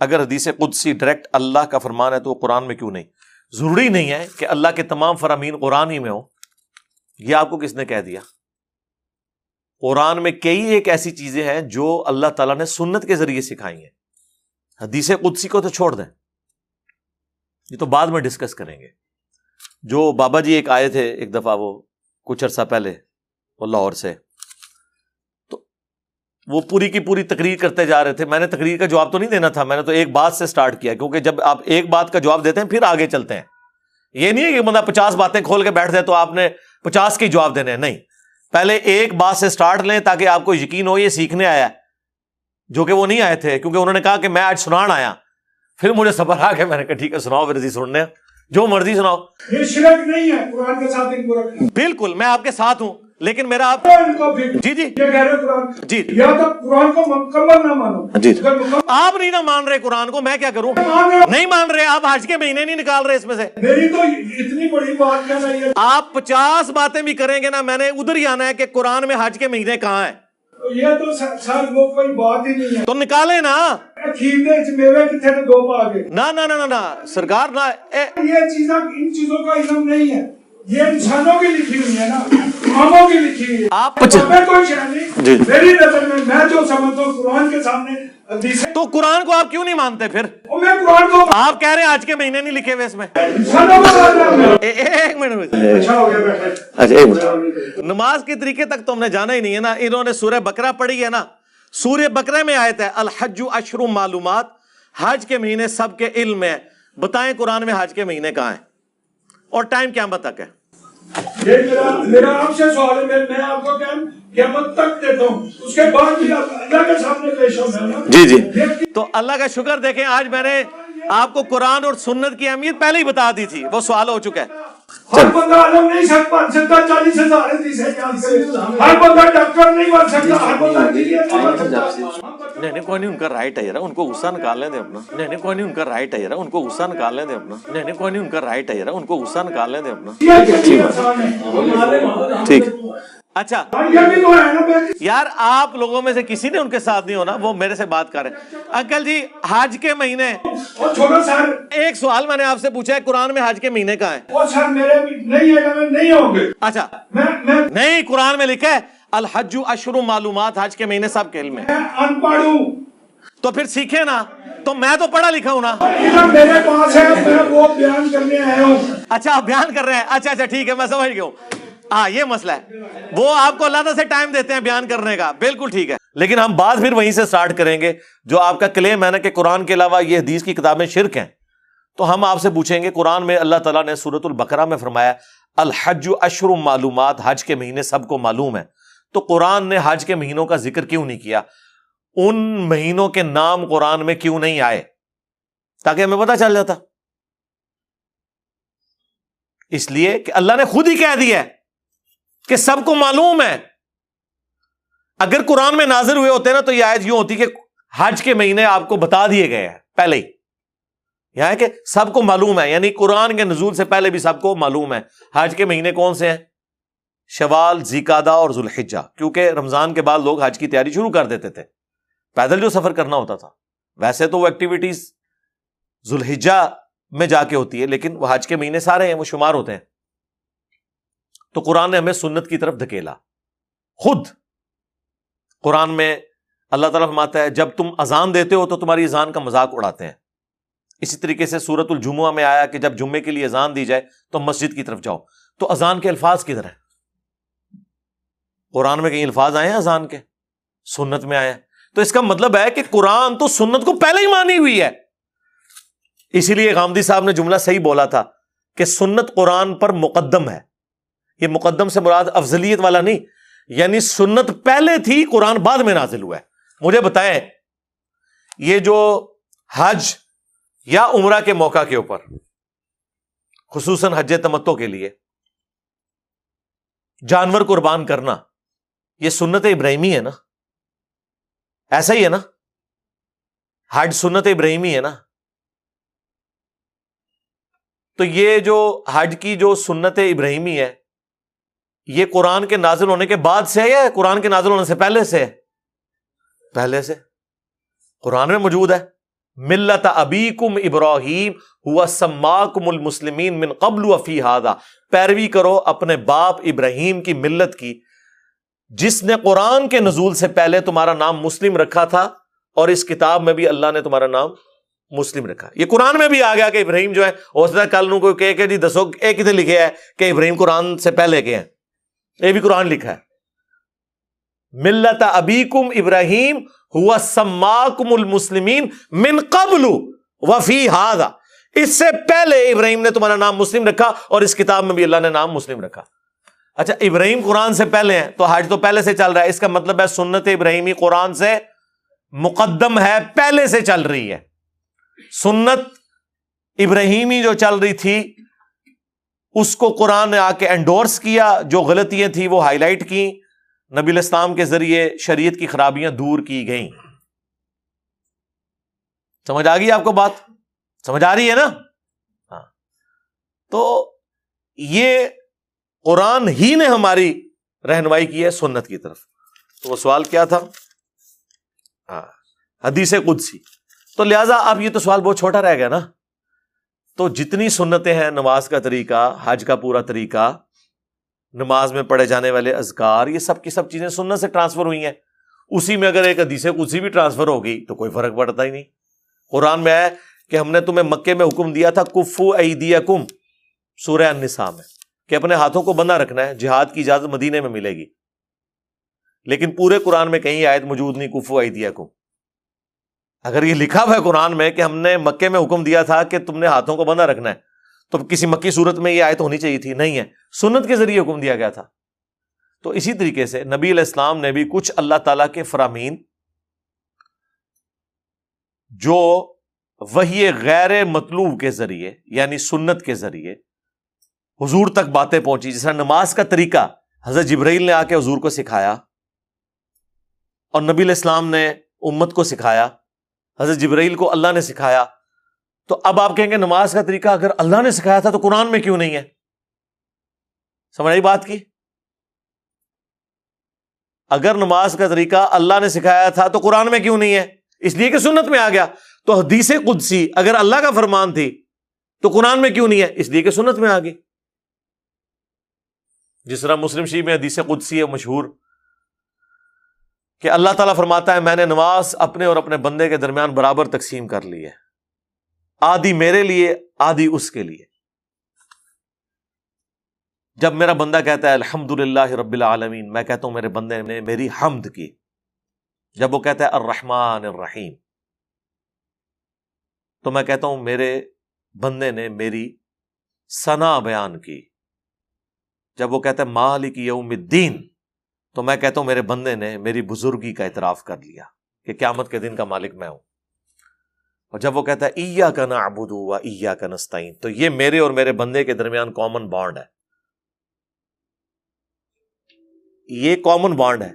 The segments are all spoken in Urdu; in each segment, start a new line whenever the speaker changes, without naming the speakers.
اگر حدیث قدسی ڈائریکٹ اللہ کا فرمان ہے تو وہ قرآن میں کیوں نہیں؟ ضروری نہیں ہے کہ اللہ کے تمام فرامین قرآن ہی میں ہو یہ آپ کو کس نے کہہ دیا؟ قرآن میں کئی ایک ایسی چیزیں ہیں جو اللہ تعالیٰ نے سنت کے ذریعے سکھائی ہیں۔ حدیث قدسی کو تو چھوڑ دیں۔ یہ تو بعد میں ڈسکس کریں گے۔ جو بابا جی ایک آئے تھے ایک دفعہ وہ کچھ عرصہ پہلے وہ لاہور سے۔ وہ پوری کی پوری تقریر کرتے جا رہے تھے۔ میں نے تقریر کا جواب تو نہیں دینا تھا میں نے تو ایک بات سے اسٹارٹ کیا کیونکہ جب آپ ایک بات کا جواب دیتے ہیں پھر آگے چلتے ہیں۔ یہ نہیں ہے کہ بندہ پچاس باتیں کھول کے بیٹھ جائے تو آپ نے پچاس کے جواب دینے ہیں نہیں۔ پہلے ایک بات سے اسٹارٹ لیں تاکہ آپ کو یقین ہو یہ سیکھنے آیا جو کہ وہ نہیں آئے تھے کیونکہ انہوں نے کہا کہ میں آج سنان آیا۔ پھر مجھے سفر آ کے میں نے کہا ٹھیک ہے سناؤ پھر سننے۔ جو مرضی سناؤ۔
نہیں ہے قرآن کے ساتھ
بالکل میں آپ کے ساتھ ہوں۔ لیکن میرا آپ جی جی۔ جی۔
یا تو قرآن کو مکمل نہ مانو۔
جی آپ نہیں نہ مان رہے قرآن کو میں کیا کروں؟ نہیں مان رہے آپ حج کے مہینے نہیں نکال رہے اس میں سے۔
میری تو اتنی بڑی بات کہنا یہ
آپ پچاس باتیں بھی کریں گے نا میں نے ادھر ہی آنا ہے کہ قرآن میں حج کے مہینے کہاں ہیں۔
یہ تو سر وہ کوئی بات ہی نہیں ہے۔
تو نکالے نا۔
میوے دو پا کے
نہ نہ نہ نہ سرکار نہ
یہ چیزیں ان چیزوں کا علم نہیں ہے۔ یہ انسانوں کی لکھی ہوئی ہے نا کی لکھی ہوئی ہے
آپ
میں کوئی شہ نہیں میری نظر میں میں جو سمجھتا ہوں قرآن کے سامنے
تو قرآن کو آپ کیوں نہیں مانتے پھر
اور میں قرآن کو
آپ کہہ رہے ہیں آج کے مہینے نہیں لکھے ہوئے اس میں ایک منٹ
اچھا
ایک نماز کے طریقے تک تو ہم نے جانا ہی نہیں ہے نا انہوں نے سورہ بکرا پڑھی ہے نا سورہ بکرے میں آئے تھے الحج اشر معلومات حج کے مہینے سب کے علم ہے بتائیں قرآن میں حج کے مہینے کہاں ہیں اور ٹائم کیا تک ہے
یہ میرا میرا آپ سے سوال ہے میں میں آپ کو قیامت تک دیتا ہوں۔ اس کے بعد بھی اللہ کے سامنے پیش ہوں
جی جی۔ تو اللہ کا شکر دیکھیں آج میں نے آپ کو قرآن اور سنت کی اہمیت پہلے ہی بتا دی تھی۔ وہ سوال ہو چکا ہے۔
ہر بندہ عالم نہیں سکتا سکتا چالیس ہزار حدیث ہے ہر بندہ ڈاکٹر نہیں بن سکتا ہر بندہ انجینئر نہیں بن سکتا۔
نہیں نہیں کوئی نہیں ان کا رائٹ ہے یار ان کو غصہ نکال لیں دے اپنا۔ نہیں نہیں کوئی نہیں ان کا رائٹ ہے یار ان کو غصہ نکال لیں دے اپنا۔ نہیں نہیں کوئی نہیں ان کا رائٹ ہے یار ان کو غصہ نکال لیں دے اپنا۔ ٹھیک۔ اچھا۔ یار آپ لوگوں میں سے کسی نے ان کے ساتھ نہیں ہونا وہ میرے سے بات کریں انکل جی حج کے مہینے۔ ایک سوال میں نے آپ سے پوچھا ہے قرآن میں حج کے مہینے ہیں؟
نہیں ہے
اچھا۔ نہیں قرآن میں لکھا ہے الحج اشر معلومات حج کے مہینے سب کے علم میں
ان پڑھ ہوں
تو پھر سیکھے نا۔ تو میں تو پڑھا لکھا ہوں نا۔
میرے پاس ہے میں وہ بیان کرنے آیا ہوں۔
اچھا آپ بیان کر رہے ہیں۔ اچھا اچھا ٹھیک ہے میں سمجھ گیا ہوں۔ ہاں یہ مسئلہ ہے۔ وہ آپ کو اللہ سے ٹائم دیتے ہیں بیان کرنے کا۔ بالکل ٹھیک ہے۔ لیکن ہم بات پھر وہیں سے سٹارٹ کریں گے۔ جو آپ کا کلیم ہے نا کہ قرآن کے علاوہ یہ حدیث کی کتابیں شرک ہیں تو ہم آپ سے پوچھیں گے قرآن میں اللہ تعالیٰ نے سورت البقرہ میں فرمایا الحج اشر معلومات حج کے مہینے سب کو معلوم ہے۔ تو قرآن نے حج کے مہینوں کا ذکر کیوں نہیں کیا؟ ان مہینوں کے نام قرآن میں کیوں نہیں آئے؟ تاکہ ہمیں پتا چل جاتا۔ اس لیے کہ اللہ نے خود ہی کہہ دیا ہے کہ سب کو معلوم ہے۔ اگر قرآن میں نازر ہوئے ہوتے نا تو یہ آیت یوں ہوتی کہ حج کے مہینے آپ کو بتا دیے گئے ہیں، پہلے ہی۔ یہاں کہ سب کو معلوم ہے یعنی قرآن کے نزول سے پہلے بھی سب کو معلوم ہے۔ حج کے مہینے کون سے ہیں؟ شوال، زیکادہ اور ذوالحجہ، کیونکہ رمضان کے بعد لوگ حج کی تیاری شروع کر دیتے تھے۔ پیدل جو سفر کرنا ہوتا تھا، ویسے تو وہ ایکٹیویٹیز ذوالحجہ میں جا کے ہوتی ہے، لیکن وہ حج کے مہینے سارے ہیں، وہ شمار ہوتے ہیں۔ تو قرآن نے ہمیں سنت کی طرف دھکیلا۔ خود قرآن میں اللہ تعالیٰ فرماتا ہے، جب تم اذان دیتے ہو تو تمہاری اذان کا مذاق اڑاتے ہیں۔ اسی طریقے سے سورت الجمعہ میں آیا کہ جب جمعے کے لیے اذان دی جائے تو مسجد کی طرف جاؤ۔ تو اذان کے الفاظ کدھر ہیں؟ قرآن میں کئی الفاظ آئے ہیں اذان کے؟ سنت میں آئے تو اس کا مطلب ہے کہ قرآن تو سنت کو پہلے ہی مانی ہوئی ہے۔ اسی لیے غامدی صاحب نے جملہ صحیح بولا تھا کہ سنت قرآن پر مقدم ہے۔ یہ مقدم سے مراد افضلیت والا نہیں یعنی سنت پہلے تھی، قرآن بعد میں نازل ہوا ہے۔ مجھے بتائیں، یہ جو حج یا عمرہ کے موقع کے اوپر، خصوصاً حج تمتوں کے لیے، جانور قربان کرنا یہ سنت ابراہیمی ہے نا؟ ایسا ہی ہے نا؟ حج سنت ابراہیمی ہے نا؟ تو یہ جو حج کی جو سنت ابراہیمی ہے، یہ قرآن کے نازل ہونے کے بعد سے ہے یا قرآن کے نازل ہونے سے پہلے سے ہے؟ پہلے سے۔ قرآن میں موجود ہے، ملت ابی کم ابراہیم، ہوا سماکم المسلمین من قبل وفی ہادا پیروی کرو اپنے باپ ابراہیم کی ملت کی۔ جس نے قرآن کے نزول سے پہلے تمہارا نام مسلم رکھا تھا اور اس کتاب میں بھی اللہ نے تمہارا نام مسلم رکھا یہ قرآن میں بھی آ گیا کہ ابراہیم جو ہے ہو سکتا ہے کل نو کوئی کہ جی دسو، ایک کتنے لکھے ہے کہ ابراہیم قرآن سے پہلے کے ہیں۔ یہ بھی قرآن لکھا ہے۔ ملت ابیکم ابراہیم ہوا سماکم المسلمین من قبل وفی ہادا اس سے پہلے ابراہیم نے تمہارا نام مسلم رکھا اور اس کتاب میں بھی اللہ نے نام مسلم رکھا۔ اچھا ابراہیم قرآن سے پہلے ہیں، تو حج تو پہلے سے چل رہا ہے۔ اس کا مطلب ہے سنت ابراہیمی قرآن سے مقدم ہے، پہلے سے چل رہی ہے۔ سنت ابراہیمی جو چل رہی تھی، اس کو قرآن نے آ کے انڈورس کیا، جو غلطیاں تھیں وہ ہائی لائٹ کی نبی الاسلام کے ذریعے شریعت کی خرابیاں دور کی گئیں۔ سمجھ آ گئی آپ کو بات؟ سمجھ آ رہی ہے نا؟ ہاں۔ تو یہ قرآن ہی نے ہماری رہنمائی کی ہے سنت کی طرف۔ تو وہ سوال کیا تھا؟ ہاں حدیث قدسی۔ تو لہٰذا اب یہ تو سوال بہت چھوٹا رہ گیا نا۔ تو جتنی سنتیں ہیں نماز کا طریقہ، حج کا پورا طریقہ، نماز میں پڑھے جانے والے ازکار یہ سب کی سب چیزیں سنت سے ٹرانسفر ہوئی ہیں۔ اسی میں اگر ایک حدیث کسی بھی ٹرانسفر ہو گئی تو کوئی فرق پڑتا ہی نہیں۔ قرآن میں ہے کہ ہم نے تمہیں مکے میں حکم دیا تھا، کفو ایدیا کم سورہ النساء میں۔ کہ اپنے ہاتھوں کو بندہ رکھنا ہے، جہاد کی اجازت مدینے میں ملے گی۔ لیکن پورے قرآن میں کہیں آیت موجود نہیں کفو ایدیا کم اگر یہ لکھا ہوا ہے قرآن میں کہ ہم نے مکے میں حکم دیا تھا کہ تم نے ہاتھوں کو بندہ رکھنا ہے، تو کسی مکی صورت میں یہ آیت ہونی چاہیے تھی؟ نہیں ہے۔ سنت کے ذریعے حکم دیا گیا تھا۔ تو اسی طریقے سے نبی علیہ السلام نے بھی کچھ اللہ تعالی کے فرامین جو وہی غیر مطلوب کے ذریعے یعنی سنت کے ذریعے حضور تک باتیں پہنچی، جس طرح نماز کا طریقہ حضرت جبرائیل نے آ کے حضور کو سکھایا اور نبی علیہ السلام نے امت کو سکھایا، حضرت جبرائیل کو اللہ نے سکھایا۔ تو اب آپ کہیں گے نماز کا طریقہ اگر اللہ نے سکھایا تھا تو قرآن میں کیوں نہیں ہے؟ سمجھ آئی بات کی؟ اگر نماز کا طریقہ اللہ نے سکھایا تھا تو قرآن میں کیوں نہیں ہے؟ اس لیے کہ سنت میں آ گیا۔ تو حدیث قدسی اگر اللہ کا فرمان تھی تو قرآن میں کیوں نہیں ہے؟ اس لیے کہ سنت میں آ گئی۔ جس طرح مسلم شی میں حدیث قدسی ہے، مشہور، کہ اللہ تعالیٰ فرماتا ہے، میں نے نماز اپنے اور اپنے بندے کے درمیان برابر تقسیم کر لی ہے۔ آدھی میرے لیے، آدھی اس کے لیے۔ جب میرا بندہ کہتا ہے الحمد للہ رب العالمین، میں کہتا ہوں، میرے بندے نے میری حمد کی۔ جب وہ کہتا ہے، الرحمن الرحیم، تو میں کہتا ہوں، میرے بندے نے میری سنا بیان کی۔ جب وہ کہتا ہے، مالک یوم الدین، تو میں کہتا ہوں میرے بندے نے میری بزرگی کا اعتراف کر لیا کہ قیامت کے دن کا مالک میں ہوں۔ اور جب وہ کہتا ہے ایا کا نا ابودو و ایا کا نستعین، تو یہ میرے اور میرے بندے کے درمیان کامن بانڈ ہے۔ یہ کامن بانڈ ہے۔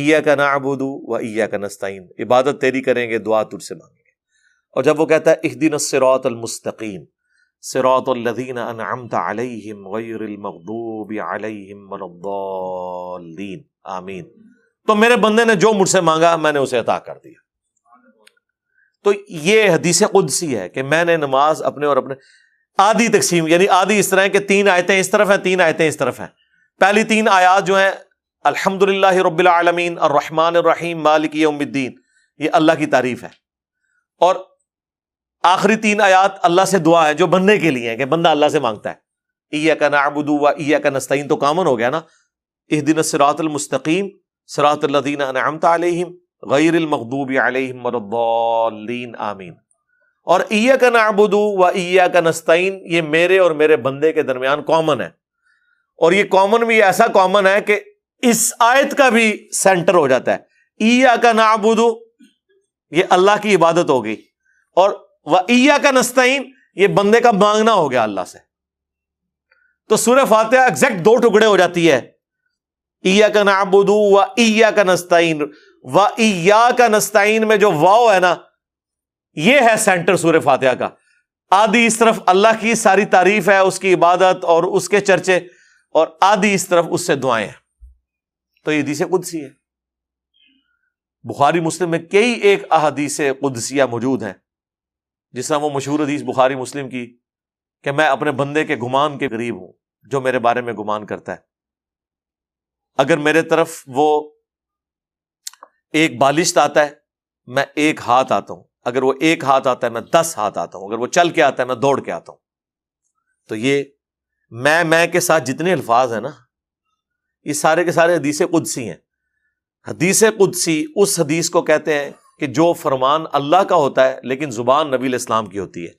ایا کا نا ابودو و ایا کا نستعین، عبادت تیری کریں گے، دعا تجھ سے مانگیں گے۔ اور جب وہ کہتا ہے اح دن المستقیم سروت الدین انعمت علیہم غیر المغضوب علیہم الضالین آمین. تو میرے بندے نے جو مجھ سے مانگا میں نے اسے عطا کر دیا. تو یہ حدیث قدسی ہے کہ میں نے نماز اپنے اور اپنے آدھی تقسیم یعنی آدھی اس طرح ہے کہ تین آیتیں اس طرف ہیں، تین آیتیں اس طرف ہیں. پہلی تین آیات جو ہیں الحمد للہ رب العالمین، الرحمن الرحیم، مالک یوم الدین. یہ اللہ کی تعریف ہے. اور آخری تین آیات اللہ سے دعا ہے جو بندے کے لیے ہیں کہ بندہ اللہ سے مانگتا ہے۔ ایا کا نعبدو و ایا کا نستعین تو کامن ہو گیا نا۔ اس دن سراۃ المستقیم سراۃ الدین انعمت علیہم، غیر المقوب علیہ آمین۔ اور ایا کا نعبدو و ایا کا نستعین، یہ میرے اور میرے بندے کے درمیان کامن ہے۔ اور یہ کامن بھی ایسا کامن ہے کہ اس آیت کا بھی سینٹر ہو جاتا ہے۔ ایا کا نعبدو، یہ اللہ کی عبادت ہوگی۔ اور وہ ایا کا نستعین، یہ بندے کا مانگنا ہو گیا اللہ سے۔ تو سورہ فاتحہ ایگزیکٹ دو ٹکڑے ہو جاتی ہے۔ ایا کا نعبدو و ایا کا نستعین۔ و کا نستعین میں جو واؤ ہے نا، یہ ہے سینٹر سور فاتحہ کا۔ آدھی اس طرف اللہ کی ساری تعریف ہے، اس کی عبادت اور اس کے چرچے، اور آدھی اس طرف اس سے دعائیں۔ ہیں تو یہ حدیث قدسی ہے۔ بخاری مسلم میں کئی ایک احادیث قدسیہ موجود ہیں۔ جس طرح وہ مشہور حدیث بخاری مسلم کی کہ میں اپنے بندے کے گمان کے قریب ہوں، جو میرے بارے میں گمان کرتا ہے۔ اگر میرے طرف وہ ایک بالشت آتا ہے، میں ایک ہاتھ آتا ہوں۔ اگر وہ ایک ہاتھ آتا ہے، میں دس ہاتھ آتا ہوں۔ اگر وہ چل کے آتا ہے، میں دوڑ کے آتا ہوں۔ تو یہ میں میں کے ساتھ جتنے الفاظ ہیں نا، یہ سارے کے سارے حدیث قدسی ہیں۔ حدیث قدسی اس حدیث کو کہتے ہیں کہ جو فرمان اللہ کا ہوتا ہے، لیکن زبان نبی الاسلام کی ہوتی ہے۔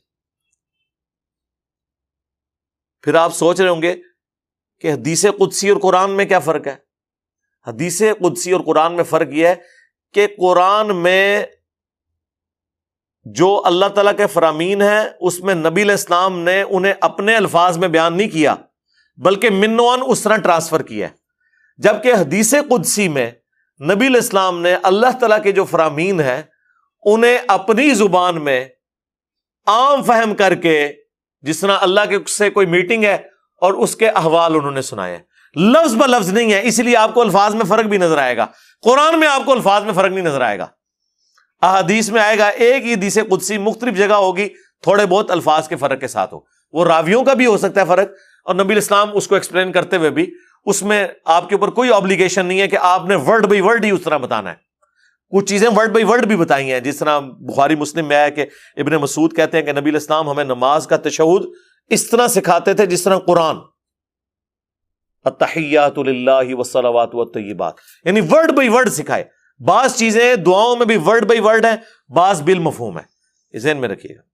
پھر آپ سوچ رہے ہوں گے کہ حدیث قدسی اور قرآن میں کیا فرق ہے؟ حدیث قدسی اور قرآن میں فرق یہ ہے کہ قرآن میں جو اللہ تعالیٰ کے فرامین ہیں، اس میں نبی الاسلام نے انہیں اپنے الفاظ میں بیان نہیں کیا، بلکہ منوان اس طرح ٹرانسفر کیا ہے۔ جبکہ حدیث قدسی میں نبی الاسلام نے اللہ تعالیٰ کے جو فرامین ہیں، انہیں اپنی زبان میں عام فہم کر کے جس طرح اللہ کے سے کوئی میٹنگ ہے اور اس کے احوال انہوں نے سنائے لفظ ب لفظ نہیں ہے، اس لیے آپ کو الفاظ میں فرق بھی نظر آئے گا۔ قرآن میں آپ کو الفاظ میں فرق نہیں نظر آئے گا۔ احادیث میں آئے گا، ایک ہی حدیث قدسی مختلف جگہ ہوگی، تھوڑے بہت الفاظ کے فرق کے ساتھ ہو۔ وہ راویوں کا بھی ہو سکتا ہے فرق، اور نبی اسلام اس کو ایکسپلین کرتے ہوئے بھی اس میں آپ کے اوپر کوئی آبلیگیشن نہیں ہے کہ آپ نے ورڈ بائی ورڈ ہی اس طرح بتانا ہے۔ کچھ چیزیں ورڈ بائی ورڈ بھی بتائی ہیں، جس طرح بخاری مسلم میں آیا کہ ابن مسعود کہتے ہیں کہ نبی الاسلام ہمیں نماز کا تشہد اس طرح سکھاتے تھے جس طرح قرآن۔ اتحیات اللہ وسلوات و طیبات یعنی ورڈ بائی ورڈ سکھائے۔ بعض چیزیں دعاؤں میں بھی ورڈ بائی ورڈ ہیں، بعض بل مفہوم ہے ذہن میں رکھیے۔ گا